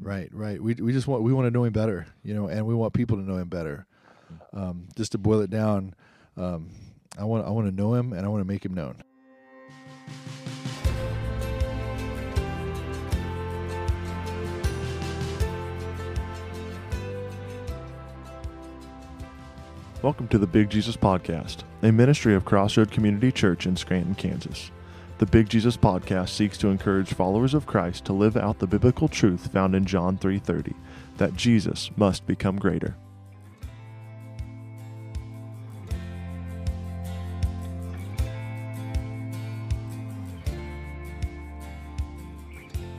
Right, right. We we just want we want to know him better, you know, and we want people to know him better. Um, just to boil it down, um, I want I want to know him and I want to make him known. Welcome to the Big Jesus Podcast, a ministry of Crossroad Community Church in Scranton, Kansas. The Big Jesus Podcast seeks to encourage followers of Christ to live out the biblical truth found in John 3:30 that Jesus must become greater.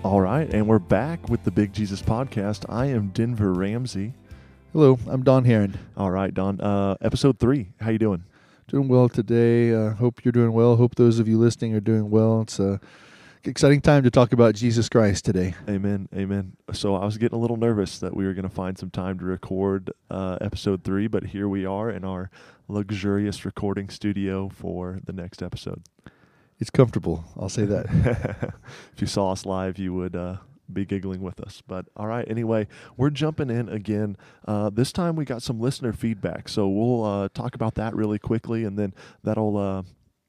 All right, and we're back with the Big Jesus Podcast. I am Denver Ramsey. Hello, I'm Don Heron. All right, Don. Uh, episode three. How you doing? Doing well today. Uh, hope you're doing well. Hope those of you listening are doing well. It's a exciting time to talk about Jesus Christ today. Amen. Amen. So I was getting a little nervous that we were going to find some time to record uh, episode three, but here we are in our luxurious recording studio for the next episode. It's comfortable. I'll say that. if you saw us live, you would uh, be giggling with us. But all right, anyway, we're jumping in again. Uh, this time we got some listener feedback, so we'll uh, talk about that really quickly, and then that'll uh,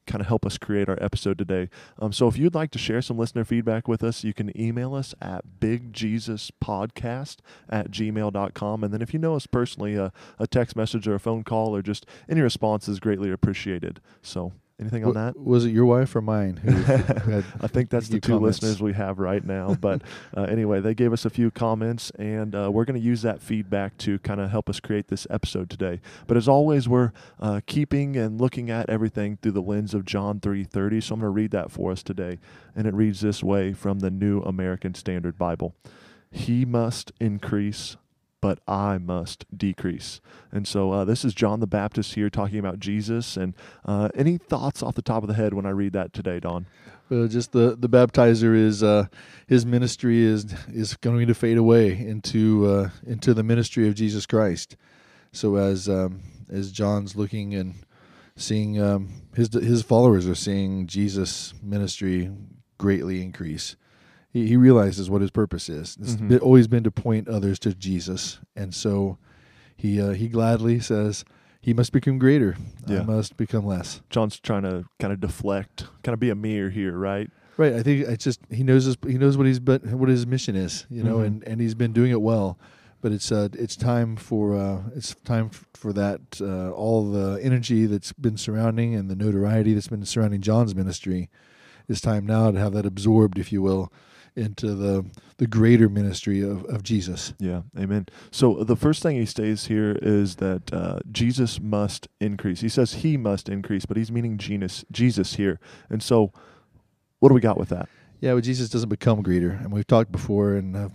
kind of help us create our episode today. Um, so if you'd like to share some listener feedback with us, you can email us at bigjesuspodcast at gmail.com. And then if you know us personally, uh, a text message or a phone call or just any response is greatly appreciated. So Anything on that? Was it your wife or mine? Who, I think that's the two comments? listeners we have right now. But uh, anyway, they gave us a few comments, and uh, we're going to use that feedback to kind of help us create this episode today. But as always, we're uh, keeping and looking at everything through the lens of John three thirty. So I'm going to read that for us today, and it reads this way from the New American Standard Bible: He must increase, but I must decrease. And so uh, this is John the Baptist here talking about Jesus. And uh, any thoughts off the top of the head when I read that today, Don? Well, just the the baptizer is uh, his ministry is is going to fade away into uh, into the ministry of Jesus Christ. So as um, as John's looking and seeing um, his his followers are seeing Jesus' ministry greatly increase. He, he realizes what his purpose is. It's Mhm. been, always been to point others to Jesus, and so he uh, he gladly says he must become greater. Yeah. I must become less. John's trying to kind of deflect, kind of be a mirror here, right? Right. I think it's just he knows his he knows what he's but what his mission is, you know, Mhm. and, and he's been doing it well. But it's uh it's time for uh it's time for that uh, all the energy that's been surrounding and the notoriety that's been surrounding John's ministry. It's time now to have that absorbed, if you will, into the the greater ministry of, of Jesus. Yeah, amen. So the first thing he states here is that uh, Jesus must increase. He says he must increase, but he's meaning genus, Jesus here. And so, what do we got with that? Yeah, but Jesus doesn't become greater, and we've talked before and uh,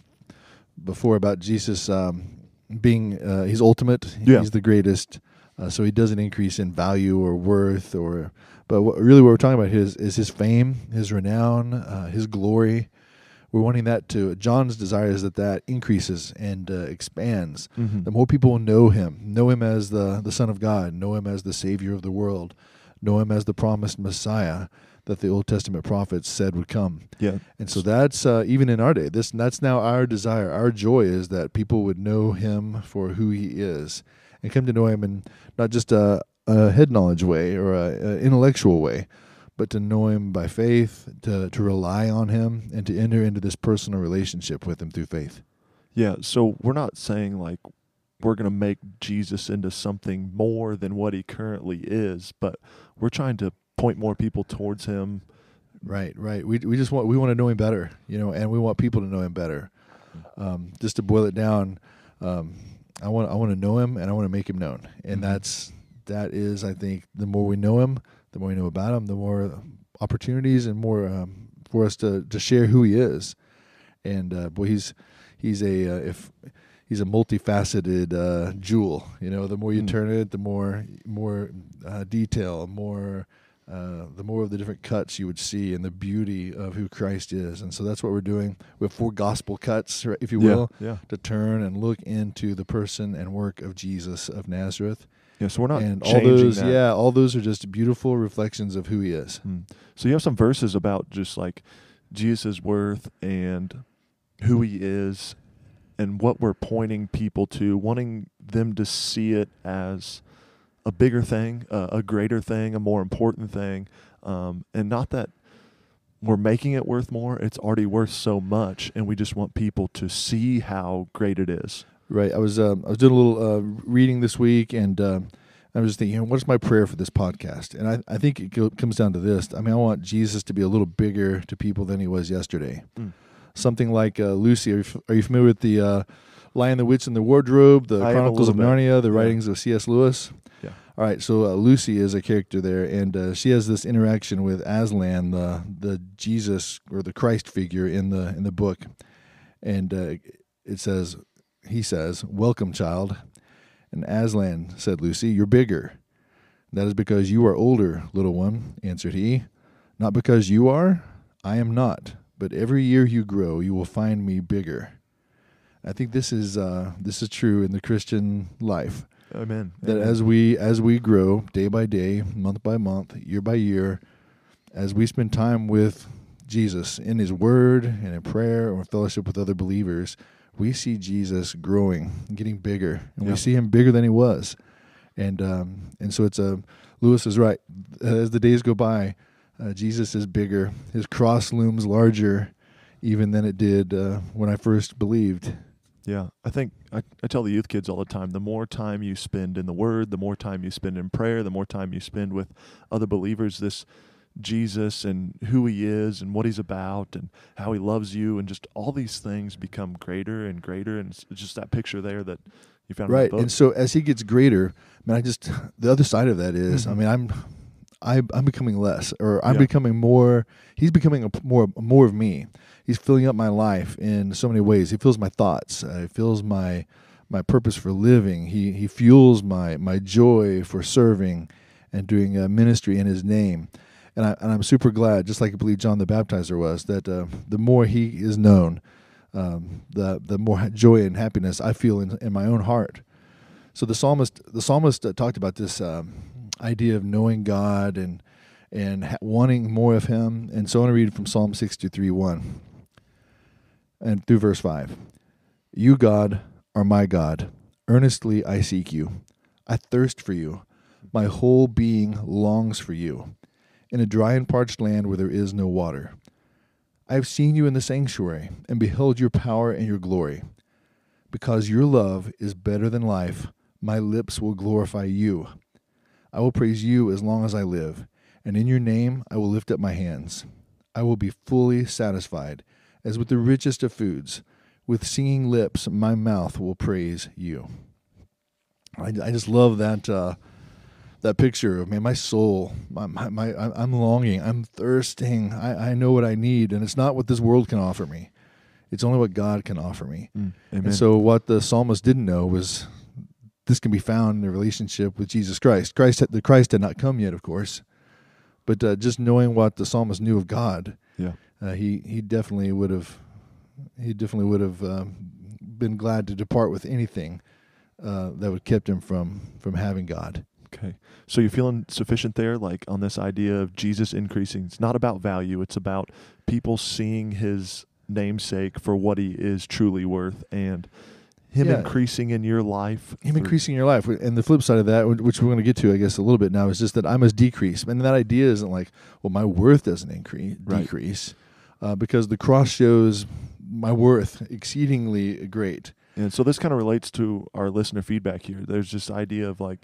before about Jesus um, being uh, he's ultimate. Yeah. He's the greatest, uh, so he doesn't increase in value or worth or. But what, really, what we're talking about here is, is his fame, his renown, uh, his glory. We're wanting that to. John's desire is that that increases and uh, expands. Mm-hmm. The more people know him, know him as the the Son of God, know him as the Savior of the world, know him as the promised Messiah that the Old Testament prophets said would come. Yeah. And so that's uh, even in our day. This that's now our desire. Our joy is that people would know Him for who He is, and come to know Him in not just a, a head knowledge way or a, a intellectual way, but to know Him by faith, to to rely on Him, and to enter into this personal relationship with Him through faith. Yeah. So we're not saying like we're going to make Jesus into something more than what he currently is, but we're trying to point more people towards him. Right, right. We we just want we want to know Him better, you know, and we want people to know Him better. Um, just to boil it down, um, I want I want to know Him and I want to make Him known, and Mhm. that's that is I think the more we know Him, the more we know about Him, the more opportunities and more um, for us to to share who He is. And uh, boy, he's he's a uh, if he's a multifaceted uh, jewel. You know, the more you Mm. turn it, the more more uh, detail, more uh, the more of the different cuts you would see, and the beauty of who Christ is. And so that's what we're doing. We have four gospel cuts, if you will, Yeah. Yeah. to turn and look into the person and work of Jesus of Nazareth. Yeah. So we're not and all those, that. yeah, all those are just beautiful reflections of who He is. Hmm. So you have some verses about just like Jesus' worth and who he is and what we're pointing people to, wanting them to see it as a bigger thing, uh, a greater thing, a more important thing, um, and not that we're making it worth more. It's already worth so much, and we just want people to see how great it is. Right. I was um, I was doing a little uh, reading this week, and uh, I was thinking, what is my prayer for this podcast? And I, I think it go- comes down to this. I mean, I want Jesus to be a little bigger to people than he was yesterday. Mm. Something like uh, Lucy. Are you, f- are you familiar with the uh, Lion, the Witch, and the Wardrobe, the I Chronicles of bit. Narnia, the Yeah. writings of C.S. Lewis? Yeah. All right. So uh, Lucy is a character there, and uh, she has this interaction with Aslan, the the Jesus or the Christ figure in the in the book, and uh, it says, he says, "Welcome, child." And Aslan said, Lucy, you're bigger. That is because you are older, little one, answered he. Not because you are, I am not. But every year you grow, you will find me bigger. I think this is uh, this is true in the Christian life. Amen. That Amen. as we as we grow day by day, month by month, year by year, as we spend time with Jesus in His Word and in prayer or fellowship with other believers, we see Jesus growing, getting bigger, and Yeah. we see Him bigger than He was, and um, and so it's a Lewis is right. As the days go by, uh, Jesus is bigger. His cross looms larger, even than it did uh, when I first believed. Yeah, I think I, I tell the youth kids all the time the more time you spend in the Word, the more time you spend in prayer, the more time you spend with other believers, this Jesus and who He is and what He's about and how He loves you, and just all these things become greater and greater. And it's just that picture there that you found right. And so as he gets greater I mean, i just the other side of that is, i Mhm. mean i'm I, i'm becoming less or i'm Yeah. becoming more he's becoming a more more of me. He's filling up my life in so many ways. He fills my thoughts. Uh, he fills my my purpose for living. He he fuels my my joy for serving and doing uh, ministry in his name and, I, and I'm super glad, just like I believe John the Baptizer was, that uh, the more he is known, um, the the more joy and happiness I feel in, in my own heart. So the psalmist the psalmist uh, talked about this um, idea of knowing God and and ha- wanting more of Him. And so I want to read from Psalm sixty three one and through verse five. You God are my God. Earnestly I seek you. I thirst for you. My whole being longs for you. In a dry and parched land where there is no water. I have seen you in the sanctuary and beheld your power and your glory. Because your love is better than life, my lips will glorify you. I will praise you as long as I live, and in your name I will lift up my hands. I will be fully satisfied, as with the richest of foods. With singing lips, my mouth will praise you. I, I just love that uh, that picture of man, my soul, my, my, my I'm longing, I'm thirsting. I, I know what I need, and it's not what this world can offer me. It's only what God can offer me. Mm. And so, what the psalmist didn't know was this can be found in a relationship with Jesus Christ. Christ, had, the Christ had not come yet, of course, but uh, just knowing what the psalmist knew of God, yeah. uh, he he definitely would have he definitely would have um, been glad to depart with anything uh, that would kept him from from having God. Okay. So you're feeling sufficient there, like on this idea of Jesus increasing. It's not about value, it's about people seeing his namesake for what he is truly worth and him Yeah. increasing in your life. Him increasing your life, and the flip side of that, which we're going to get to, I guess, a little bit now, is just that I must decrease. And that idea isn't like, well, my worth doesn't increase, Right. decrease, uh, because the cross shows my worth exceedingly great. And so this kind of relates to our listener feedback here. There's this idea of like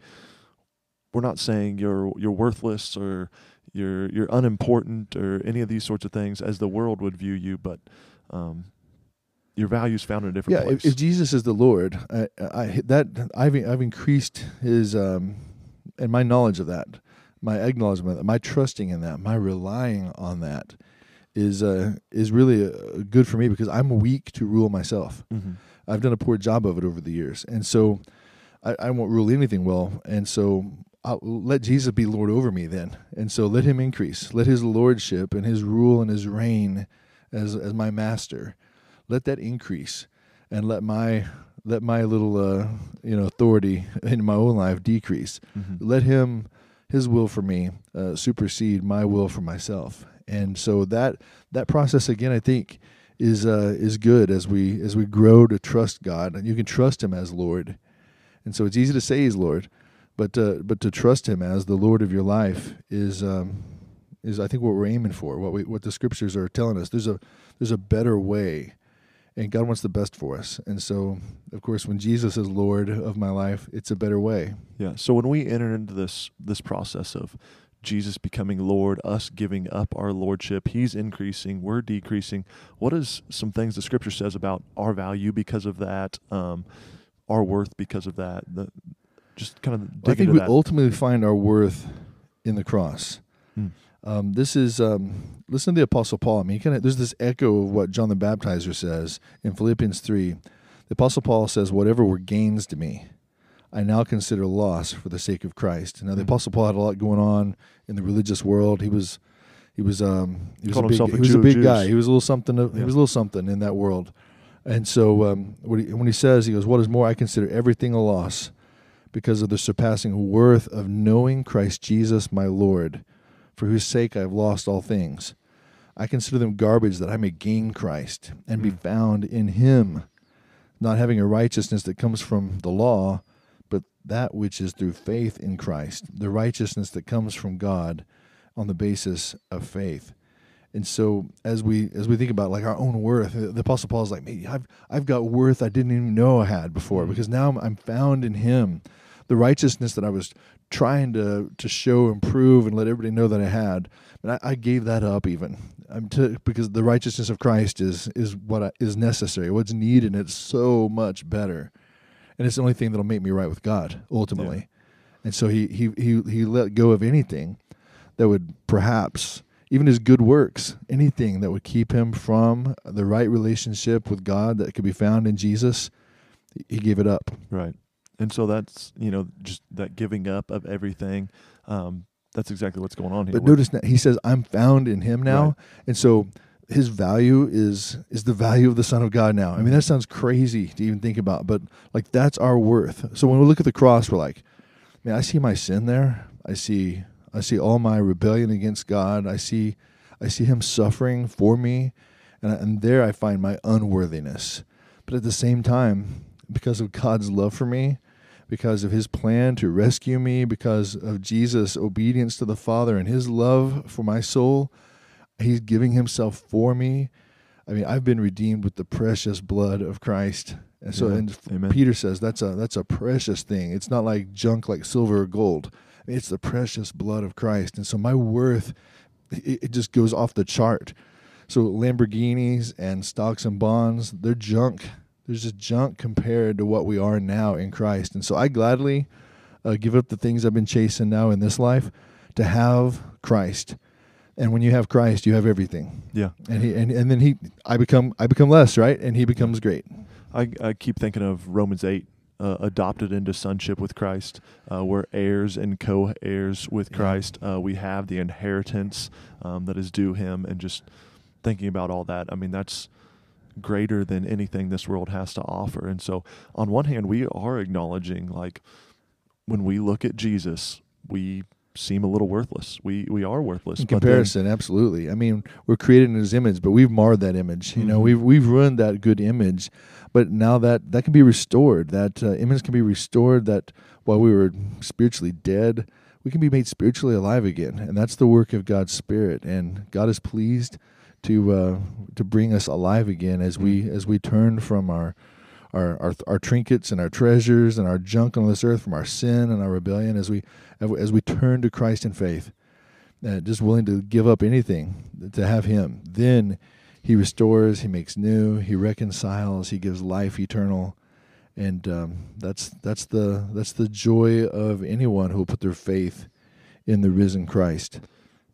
we're not saying you're you're worthless or you're you're unimportant or any of these sorts of things as the world would view you, but um, your value's found in a different Yeah, place. if, if Jesus is the Lord, I, I that I've I've increased his um, and my knowledge of that, my acknowledgement, that, my trusting in that, my relying on that, is uh, is really uh, good for me because I'm weak to rule myself. Mhm. I've done a poor job of it over the years, and so I, I won't rule anything well. And so I'll let Jesus be Lord over me then, and so let Him increase, let His lordship and His rule and His reign as as my master, let that increase, and let my let my little uh, you know authority in my own life decrease. Mhm. Let Him His will for me uh, supersede my will for myself, and so that that process again, I think is uh, is good as we as we grow to trust God, and you can trust Him as Lord. And so it's easy to say He's Lord, but uh, but to trust Him as the Lord of your life is um, is I think what we're aiming for. What we what the Scriptures are telling us. There's a there's a better way, and God wants the best for us. And so, of course, when Jesus is Lord of my life, it's a better way. Yeah. So when we enter into this this process of Jesus becoming Lord, us giving up our lordship, He's increasing, we're decreasing. What is some things the Scripture says about our value because of that, um, our worth because of that? The, just kind of I think we that. ultimately find our worth in the cross. Hmm. Um, this is um, listen to the Apostle Paul. I mean, kind of there's this echo of what John the Baptizer says in Philippians three. The Apostle Paul says, "Whatever were gains to me, I now consider loss for the sake of Christ." Now, the Hmm. Apostle Paul had a lot going on in the religious world. He was he was um, he was a big, a he was a big Jews. guy. He was a little something. Of, He was a little something in that world. And so um, what he, when he says, he goes, "What is more, I consider everything a loss." Because of the surpassing worth of knowing Christ Jesus my Lord, for whose sake I have lost all things. I consider them garbage that I may gain Christ and be Mm. found in him, not having a righteousness that comes from the law, but that which is through faith in Christ, the righteousness that comes from God on the basis of faith. And so as we as we think about like our own worth, the Apostle Paul is like, "Man, I've I've got worth I didn't even know I had before Mhm. because now I'm, I'm found in Him, the righteousness that I was trying to to show and prove and let everybody know that I had, and I, I gave that up even. I'm to, because the righteousness of Christ is is what I, is necessary, what's needed, and it's so much better, and it's the only thing that'll make me right with God ultimately. And so he he he he let go of anything that would perhaps even his good works, anything that would keep him from the right relationship with God that could be found in Jesus, he gave it up. Right. And so that's, you know, just that giving up of everything. Um, that's exactly what's going on here. But notice now, he says, "I'm found in Him now," Right. and so his value is is the value of the Son of God now. I mean, that sounds crazy to even think about, but like that's our worth. So when we look at the cross, we're like, man, I see my sin there. I see I see all my rebellion against God. I see I see Him suffering for me, and and there I find my unworthiness. But at the same time, because of God's love for me, because of his plan to rescue me, because of Jesus' obedience to the Father and his love for my soul, he's giving himself for me. I mean, I've been redeemed with the precious blood of Christ. And so Yeah. and Amen. Peter says that's a that's a precious thing. It's not like junk like silver or gold. It's the precious blood of Christ. And so my worth it, it just goes off the chart. So Lamborghinis and stocks and bonds, they're junk. There's just junk compared to what we are now in Christ. And so I gladly uh, give up the things I've been chasing now in this life to have Christ. And when you have Christ, you have everything. yeah. And he and, and then he I become I become less, right? And he becomes great. I, I keep thinking of Romans 8, uh, adopted into sonship with Christ. Uh, we're heirs and co heirs with. Christ. Uh, we have the inheritance um, that is due him. And just thinking about all that, I mean, that's greater than anything this world has to offer. And so, on one hand, we are acknowledging, like, when we look at Jesus, we seem a little worthless. We we are worthless. In but then- comparison, absolutely. I mean, we're created in His image, but we've marred that image. You know, Mhm. we've we've ruined that good image. But now that that can be restored, that uh, image can be restored. That while we were spiritually dead, we can be made spiritually alive again, and that's the work of God's Spirit. And God is pleased to uh, to bring us alive again as we as we turn from our our, our our trinkets and our treasures and our junk on this earth from our sin and our rebellion as we as we turn to Christ in faith uh, just willing to give up anything to have him. Then he restores he makes new he reconciles he gives life eternal. And um, that's that's the that's the joy of anyone who will put their faith in the risen Christ.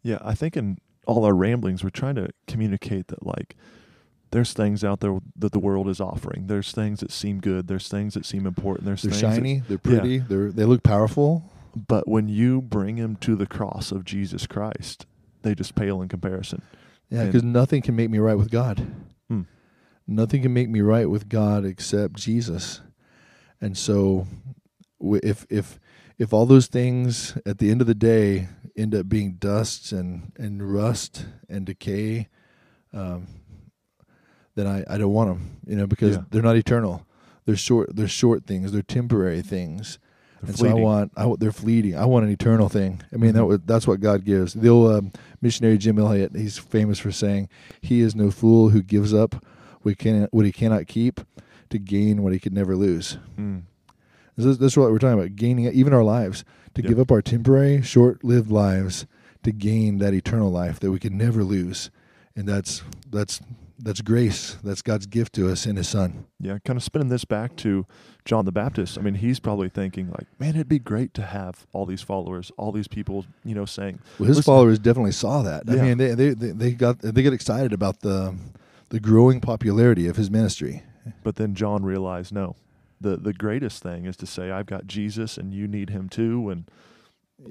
Yeah, I think in all our ramblings, we're trying to communicate that like there's things out there that the world is offering. There's things that seem good. There's things that seem important. There's they're things that- shiny they're pretty they're they look powerful but when you bring them to the cross of Jesus Christ, they just pale in comparison. yeah because nothing can make me right with God Hmm. nothing can make me right with God except Jesus. And so if if if all those things at the end of the day end up being dust and and rust and decay um, then I, I don't want them. You know, because Yeah. they're not eternal. They're short. They're short things. They're temporary things. They're and so I want. I, they're fleeting. I want an eternal thing. I mean, that Mhm. was, that's what God gives. The old um, missionary Jim Elliot. He's famous for saying, "He is no fool who gives up what he can what he cannot keep to gain what he could never lose." Mm. This is, this is what we're talking about: gaining even our lives to Yeah. give up our temporary, short-lived lives to gain that eternal life that we can never lose, and that's that's that's grace. That's God's gift to us in His Son. Yeah, kind of spinning this back to John the Baptist. I mean, he's probably thinking like, man, it'd be great to have all these followers, all these people, you know, saying, Well, his followers definitely saw that. Yeah. I mean, they, they they they got they get excited about the the growing popularity of his ministry. but then John realized, no, the the greatest thing is to say, I've got Jesus and you need him too, and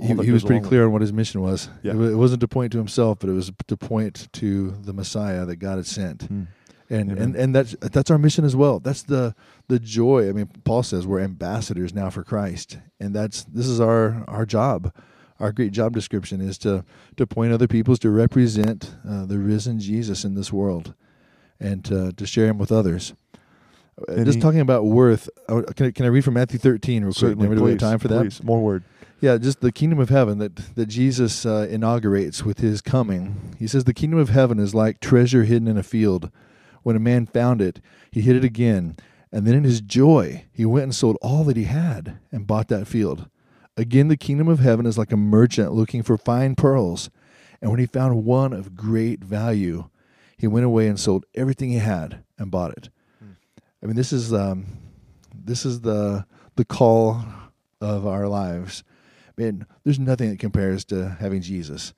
He, he was pretty clear on what his mission was. Yeah. It, it wasn't to point to himself, but it was to point to the Messiah that God had sent. Mm. And Amen. and and that's that's our mission as well. That's the the joy. I mean, Paul says we're ambassadors now for Christ, and that's this is our our job. Our great job description is to to point other peoples to represent uh, the risen Jesus in this world, and to, to share him with others. Uh, And Just talking about worth. uh, Can I, can I read from Matthew thirteen real quick? certainly, please, time for that. please, more word. Yeah, just the kingdom of heaven that that Jesus uh, inaugurates with his coming. He says the kingdom of heaven is like treasure hidden in a field. When a man found it, he hid it again, and then in his joy, he went and sold all that he had and bought that field. Again, the kingdom of heaven is like a merchant looking for fine pearls, and when he found one of great value, he went away and sold everything he had and bought it. I mean, this is um, this is the the call of our lives. Man, there's nothing that compares to having Jesus.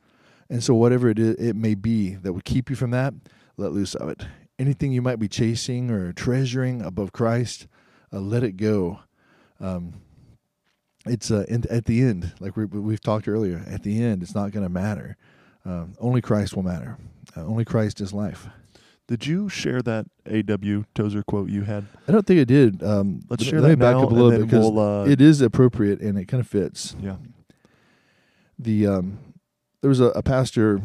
And so, whatever it is, it may be that would keep you from that, let loose of it. Anything you might be chasing or treasuring above Christ, uh, let it go. Um, it's uh, in, at the end, like we, we've talked earlier. At the end, it's not going to matter. Um, only Christ will matter. Uh, only Christ is life. Did you share that A.W. Tozer quote you had? I don't think it did. Um, Let's share let that me back now, up a little bit because we'll, uh, it is appropriate and it kind of fits. Yeah. the um, there was a, a pastor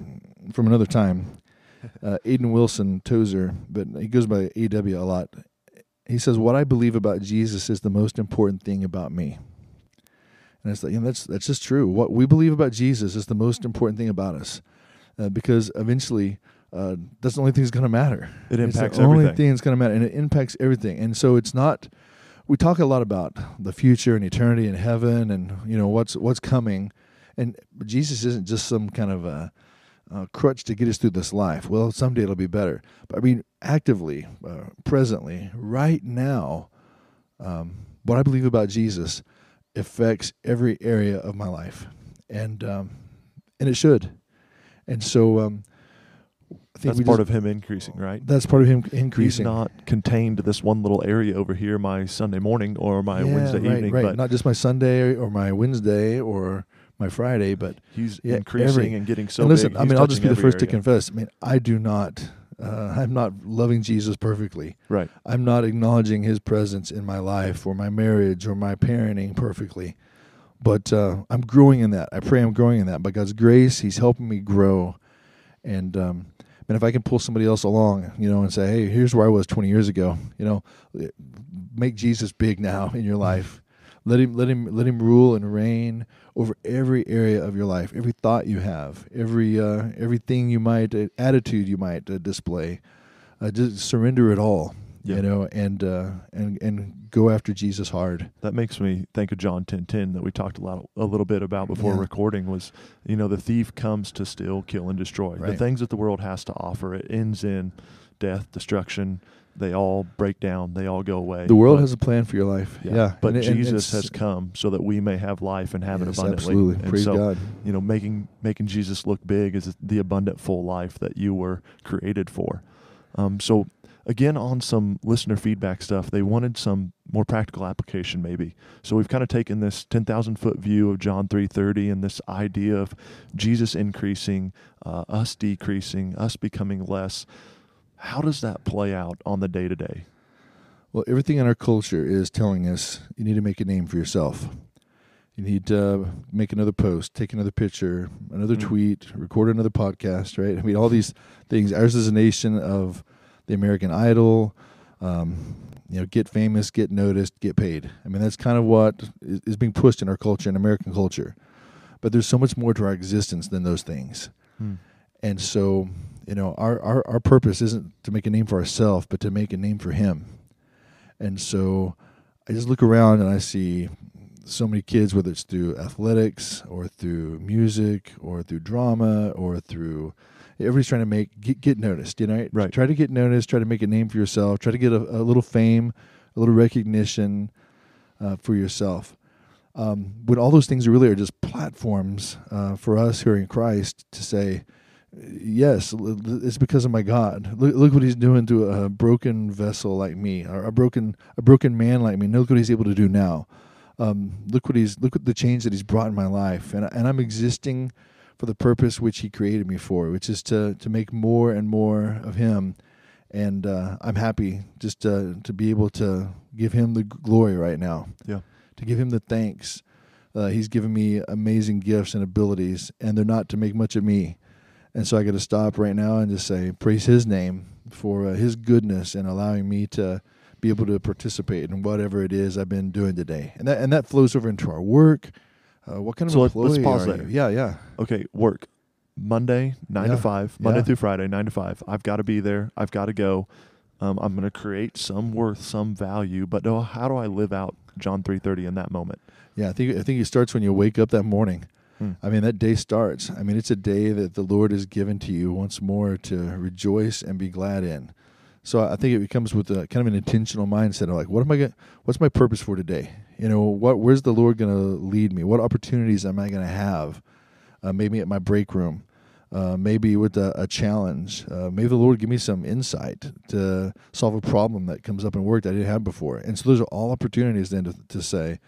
from another time, uh, Aiden Wilson Tozer, but he goes by AW a lot. He says, "What I believe about Jesus is the most important thing about me." And it's like, you know, that's that's just true. What we believe about Jesus is the most important thing about us, uh, because eventually, uh, that's the only thing that's going to matter. It It's impacts the only everything. thing that's going to matter, and it impacts everything. And so it's not. We talk a lot about the future and eternity and heaven, and you know what's what's coming, and Jesus isn't just some kind of a, a crutch to get us through this life. Well, someday it'll be better. But I mean, actively, uh, presently, right now, um, what I believe about Jesus affects every area of my life, and um, and it should. And so, um, I think That's part just- of him increasing, right? that's part of him increasing. He's not contained to this one little area over here, my Sunday morning or my Yeah, Wednesday right, evening, right. but not just my Sunday or my Wednesday or my Friday, but he's Yeah, increasing every- and getting so and listen, big. I mean, I'll just be the first to confess. I mean, I do not, uh, I'm not loving Jesus perfectly. Right. I'm not acknowledging His presence in my life or my marriage or my parenting perfectly, but uh, I'm growing in that. I pray I'm growing in that. By God's grace, He's helping me grow, and um, and if I can pull somebody else along, you know, and say, hey, here's where I was 20 years ago, you know, make Jesus big now in your life. Let him let him let him rule and reign over every area of your life, every thought you have, every uh, everything you might uh, attitude you might uh, display. Uh, just surrender it all, Yeah. you know, and uh, and and go after Jesus hard. That makes me think of John ten ten that we talked a lot a little bit about before Yeah. recording was you know the thief comes to steal, kill, and destroy. The things that the world has to offer it ends in death, destruction. They all break down. They all go away. The world But- has a plan for your life. Yeah, but and Jesus has come so that we may have life and have it abundantly. Absolutely, And praise so, God. you know, making making Jesus look big is the abundant, full life that you were created for. Um, so, again, on some listener feedback stuff, they wanted some more practical application, maybe. So we've kind of taken this ten thousand foot view of John three thirty and this idea of Jesus increasing, uh, us decreasing, us becoming less. How does that play out on the day to day? Well, everything in our culture is telling us you need to make a name for yourself. You need to make another post, take another picture, another Mm. tweet, record another podcast, right? I mean, all these things. Ours is a nation of the American Idol, um, you know, get famous, get noticed, get paid. I mean, that's kind of what is being pushed in our culture, in American culture. But there's so much more to our existence than those things. Hmm. And so, you know, our, our, our purpose isn't to make a name for ourselves, but to make a name for Him. And so I just look around and I see so many kids, whether it's through athletics or through music or through drama or through everybody's trying to make get, get noticed, you know, Right. Try to get noticed, try to make a name for yourself, try to get a, a little fame, a little recognition uh, for yourself. Um, when all those things really are just platforms uh, for us here in Christ to say, yes, it's because of my God. Look, look what He's doing to a broken vessel like me, or a broken a broken man like me. Look what He's able to do now. Um, look what He's look at the change that He's brought in my life, and and I'm existing for the purpose which He created me for, which is to to make more and more of Him. And uh, I'm happy just uh, to be able to give Him the glory right now. Yeah. To give Him the thanks. Uh, he's given me amazing gifts and abilities, and they're not to make much of me. And so I got to stop right now and just say, praise His name for uh, His goodness and allowing me to be able to participate in whatever it is I've been doing today. And that and that flows over into our work. Uh, what kind of So let- let's employee pause are there. you? Yeah, yeah, Okay, work. Monday, 9 Yeah. to 5. Monday Yeah. through Friday, 9 to 5. I've got to be there. I've got to go. Um, I'm going to create some worth, some value, but no, how do I live out John 3:30 in that moment? yeah. I think I think it starts when you wake up that morning. Hmm. I mean, that day starts. I mean, it's a day that the Lord has given to you once more to rejoice and be glad in. So I think it becomes with a kind of an intentional mindset of like, what am I going? What's my purpose for today? You know, what? Where's the Lord going to lead me? What opportunities am I going to have? Uh, maybe at my break room, uh, maybe with a, a challenge. Uh, maybe the Lord give me some insight to solve a problem that comes up in work that I didn't have before. And so those are all opportunities then to, to say,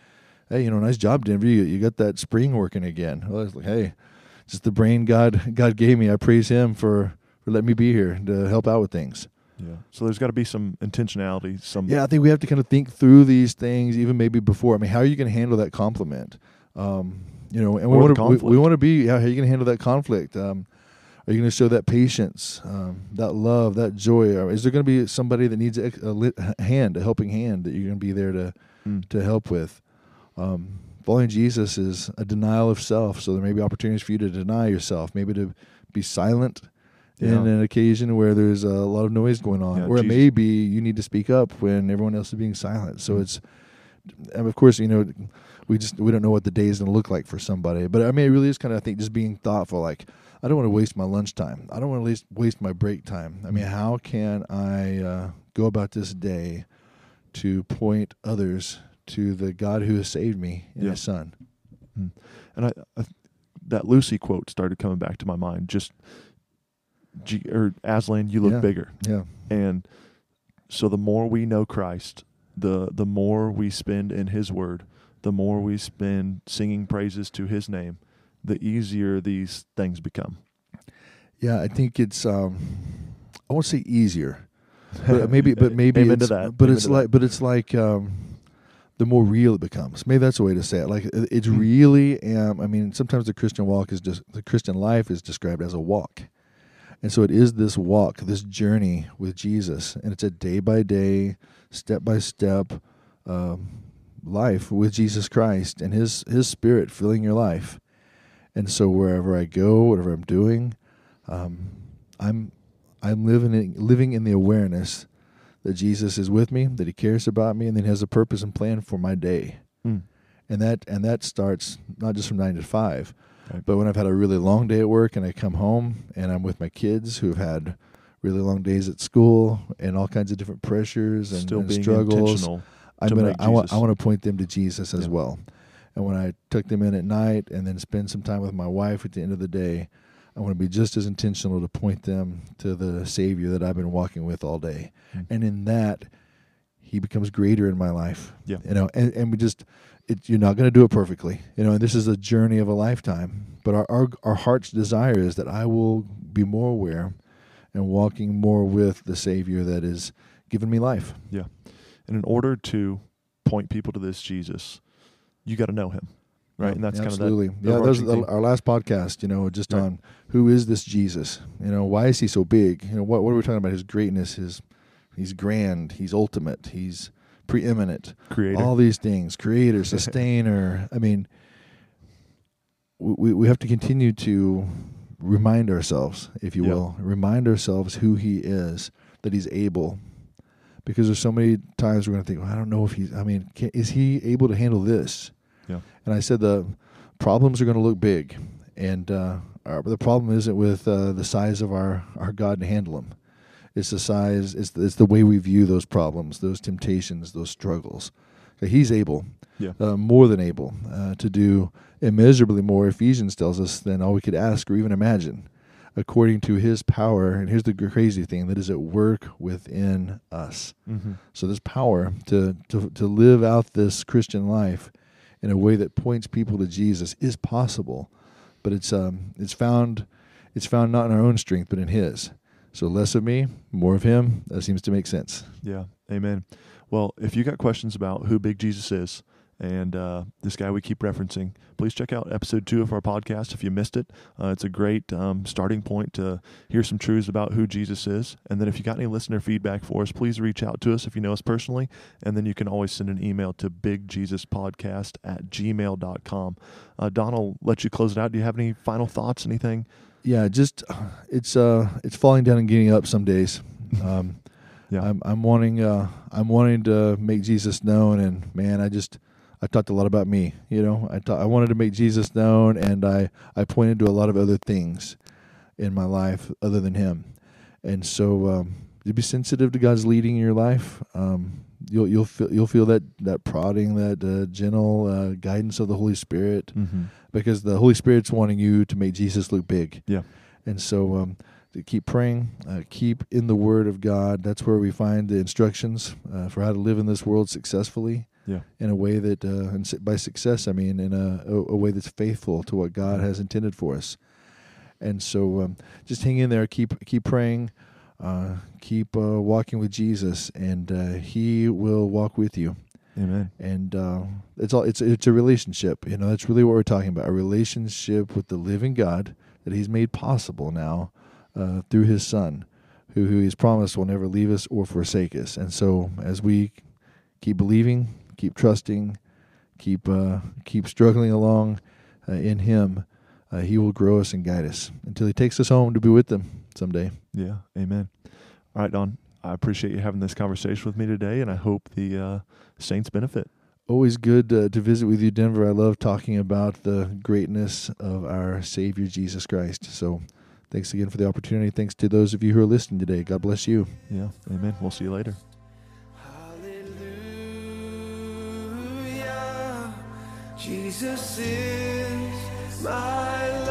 hey, you know, nice job, Denver. You, you got that spring working again. Well, it's like, hey, just the brain God God gave me. I praise Him for for letting me be here to help out with things. Yeah. So there's got to be some intentionality, some Yeah, I think we have to kind of think through these things even maybe before. I mean, how are you going to handle that compliment? Um, you know, and we want to we, we want to be. Yeah, how are you going to handle that conflict? Um, are you going to show that patience, um, that love, that joy? Or is there going to be somebody that needs a, a lit hand, a helping hand that you're going to be there to Mm. to help with? Um, following Jesus is a denial of self, so there may be opportunities for you to deny yourself, maybe to be silent Yeah. in an occasion where there's a lot of noise going on, Yeah, or it may be you need to speak up when everyone else is being silent. So Mm. it's, and of course, you know, we just we don't know what the day is going to look like for somebody. But I mean, it really is kind of I think just being thoughtful. Like, I don't want to waste my lunchtime. I don't want to waste waste my break time. I mean, how can I uh, go about this day to point others to the God who has saved me in Yeah. His Son? And I, I that Lucy quote started coming back to my mind. Just, G, or Aslan, you look Yeah. bigger. Yeah, And so the more we know Christ, the the more we spend in His Word, the more we spend singing praises to His name, the easier these things become. yeah. I think it's um, I won't say easier. but maybe but maybe it's, but Amen it's like but it's like um the more real it becomes maybe that's a way to say it like it's Mm. really um i mean sometimes the christian walk is just the christian life is described as a walk and so it is this walk this journey with jesus and it's a day by day step by step um, life with jesus christ and his his spirit filling your life and so wherever i go whatever i'm doing um, i'm i'm living in, living in the awareness that Jesus is with me, that He cares about me, and then He has a purpose and plan for my day. Mm. And that and that starts not just from nine to five, Right. but when I've had a really long day at work and I come home and I'm with my kids who've had really long days at school and all kinds of different pressures and, Still and being struggles. I'm gonna I want I want to point them to Jesus as Yeah. well. And when I tuck them in at night and then spend some time with my wife at the end of the day, I want to be just as intentional to point them to the Savior that I've been walking with all day. Mm. And in that, He becomes greater in my life. Yeah. You know, and, and we just it, you're not going to do it perfectly. You know, and this is a journey of a lifetime. But our, our our heart's desire is that I will be more aware and walking more with the Savior that is given me life. Yeah. And in order to point people to this Jesus, you got to know him. right? And that's absolutely. kind of that. yeah. There's theme. our last podcast. You know, just Right. on who is this Jesus? You know, why is he so big? You know, what what are we talking about? His greatness. His he's grand. He's ultimate. He's preeminent. creator. All these things, creator, sustainer. I mean, we we have to continue to remind ourselves, if you Yeah. will, remind ourselves who he is, that he's able. Because there's so many times we're going to think, well, I don't know if he's. I mean, can, is he able to handle this? Yeah. And I said the problems are going to look big, and uh, our, the problem isn't with uh, the size of our our God to handle them. It's the size. It's the, it's the way we view those problems, those temptations, those struggles. He's able, Yeah. uh, more than able, uh, to do immeasurably more. Ephesians tells us than all we could ask or even imagine, according to His power. And here's the crazy thing that is at work within us. mm-hmm. So this power to, to to live out this Christian life in a way that points people to Jesus is possible, but it's um it's found it's found not in our own strength but in His. So less of me, more of Him. That seems to make sense. Yeah, amen. Well, if you got questions about who Big Jesus is and uh, this guy we keep referencing, please check out episode two of our podcast if you missed it. Uh, it's a great um, starting point to hear some truths about who Jesus is. And then if you got any listener feedback for us, please reach out to us if you know us personally. And then you can always send an email to bigjesuspodcast at gmail.com. Uh, Don, I'll let you close it out. Do you have any final thoughts, anything? Yeah, just it's uh it's falling down and getting up some days. Um, Yeah. I'm I'm wanting uh I'm wanting to make Jesus known, and man, I just I talked a lot about me. You know, I ta- I wanted to make Jesus known, and I I pointed to a lot of other things in my life other than Him, and so um, you be sensitive to God's leading in your life. Um, you'll you'll feel you'll feel that that prodding, that uh, gentle uh, guidance of the Holy Spirit, Mm-hmm. Because the Holy Spirit's wanting you to make Jesus look big. Yeah. And so um, to keep praying, uh, keep in the Word of God. That's where we find the instructions uh, for how to live in this world successfully. Yeah. In a way that, uh, and by success, I mean in a, a, a way that's faithful to what God has intended for us. And so, um, just hang in there. Keep keep praying. Uh, keep uh, walking with Jesus, and uh, He will walk with you Amen. and uh, it's all it's it's a relationship. You know, that's really what we're talking about—a relationship with the living God that He's made possible now uh, through His Son, who who He's promised will never leave us or forsake us. And so, as we keep believing, keep trusting, keep uh, keep struggling along uh, in Him, uh, He will grow us and guide us until He takes us home to be with Him someday. Yeah, amen. All right, Don. I appreciate you having this conversation with me today, and I hope the uh, saints benefit. Always good uh, to visit with you, Denver. I love talking about the greatness of our Savior Jesus Christ. So, thanks again for the opportunity. Thanks to those of you who are listening today. God bless you. Yeah, amen. We'll see you later. Hallelujah. Jesus is my